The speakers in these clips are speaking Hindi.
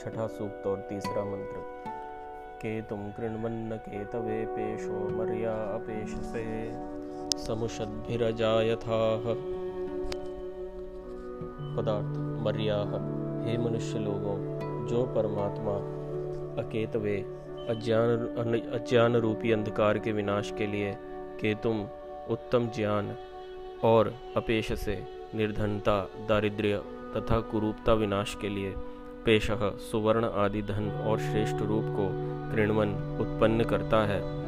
छठा सूक्त और तीसरा मंत्र। के तुम कृण्वन्न के तवे पेशो मर्या अपेश से समुषद्भिरजा यथाह पदार्थ मर्याह हे मनुष्य लोगों, जो परमात्मा अकेतवे, अज्ञान अज्ञान रूपी अंधकार के विनाश के लिए के तुम उत्तम ज्ञान और अपेश से निर्धनता, दारिद्र्य तथा कुरूपता विनाश के लिए पेश सुवर्ण आदि धन और श्रेष्ठ रूप को कृणवन उत्पन्न करता है।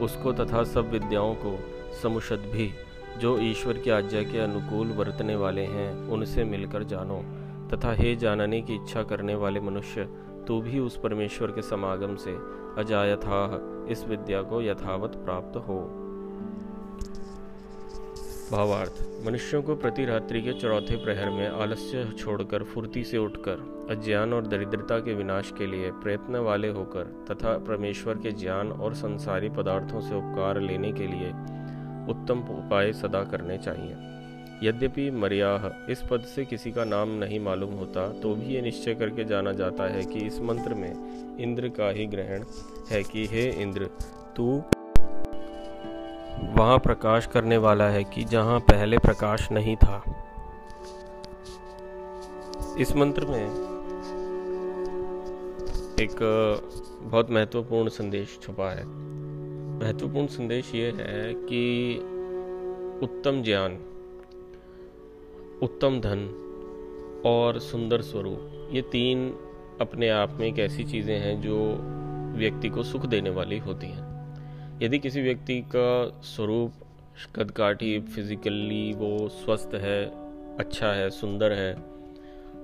उसको तथा सब विद्याओं को, समुषद भी, जो ईश्वर की आज्ञा के अनुकूल वर्तने वाले हैं, उनसे मिलकर जानो। तथा हे जानने की इच्छा करने वाले मनुष्य, तू भी उस परमेश्वर के समागम से अजायथा इस विद्या को यथावत प्राप्त हो। भावार्थ, मनुष्यों को प्रति रात्रि के चौथे प्रहर में आलस्य छोड़कर फुर्ती से उठकर, अज्ञान और दरिद्रता के विनाश के लिए प्रयत्न वाले होकर तथा परमेश्वर के ज्ञान और संसारी पदार्थों से उपकार लेने के लिए उत्तम उपाय सदा करने चाहिए। यद्यपि मरियाह इस पद से किसी का नाम नहीं मालूम होता तो भी ये निश्चय करके जाना जाता है कि इस मंत्र में इंद्र का ही ग्रहण है कि, हे इंद्र, तू वहाँ प्रकाश करने वाला है कि जहाँ पहले प्रकाश नहीं था। इस मंत्र में एक बहुत महत्वपूर्ण संदेश छुपा है। महत्वपूर्ण संदेश ये है कि उत्तम ज्ञान, उत्तम धन और सुंदर स्वरूप, ये तीन अपने आप में एक ऐसी चीज़ें हैं जो व्यक्ति को सुख देने वाली होती हैं। यदि किसी व्यक्ति का स्वरूप कदकाठी फिजिकली वो स्वस्थ है अच्छा है, सुंदर है,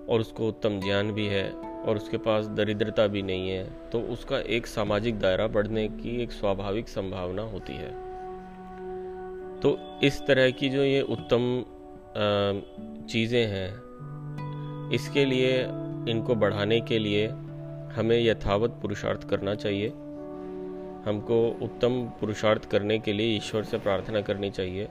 और उसको उत्तम ज्ञान भी है, और उसके पास दरिद्रता भी नहीं है तो उसका एक सामाजिक दायरा बढ़ने की एक स्वाभाविक संभावना होती है। तो इस तरह की जो ये उत्तम चीज़ें हैं, इसके लिए, इनको बढ़ाने के लिए हमें यथावत पुरुषार्थ करना चाहिए। हमको उत्तम पुरुषार्थ करने के लिए ईश्वर से प्रार्थना करनी चाहिए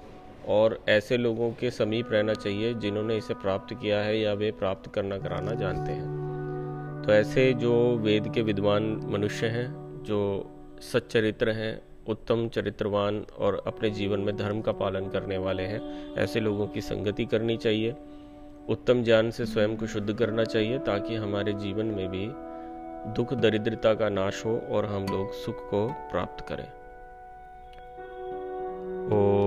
और ऐसे लोगों के समीप रहना चाहिए जिन्होंने इसे प्राप्त किया है या वे प्राप्त करना कराना जानते हैं। तो ऐसे जो वेद के विद्वान मनुष्य हैं, जो सच्चरित्र हैं, उत्तम चरित्रवान और अपने जीवन में धर्म का पालन करने वाले हैं, ऐसे लोगों की संगति करनी चाहिए। उत्तम ज्ञान से स्वयं को शुद्ध करना चाहिए ताकि हमारे जीवन में भी दुख दरिद्रता का नाश हो और हम लोग सुख को प्राप्त करें। ओ।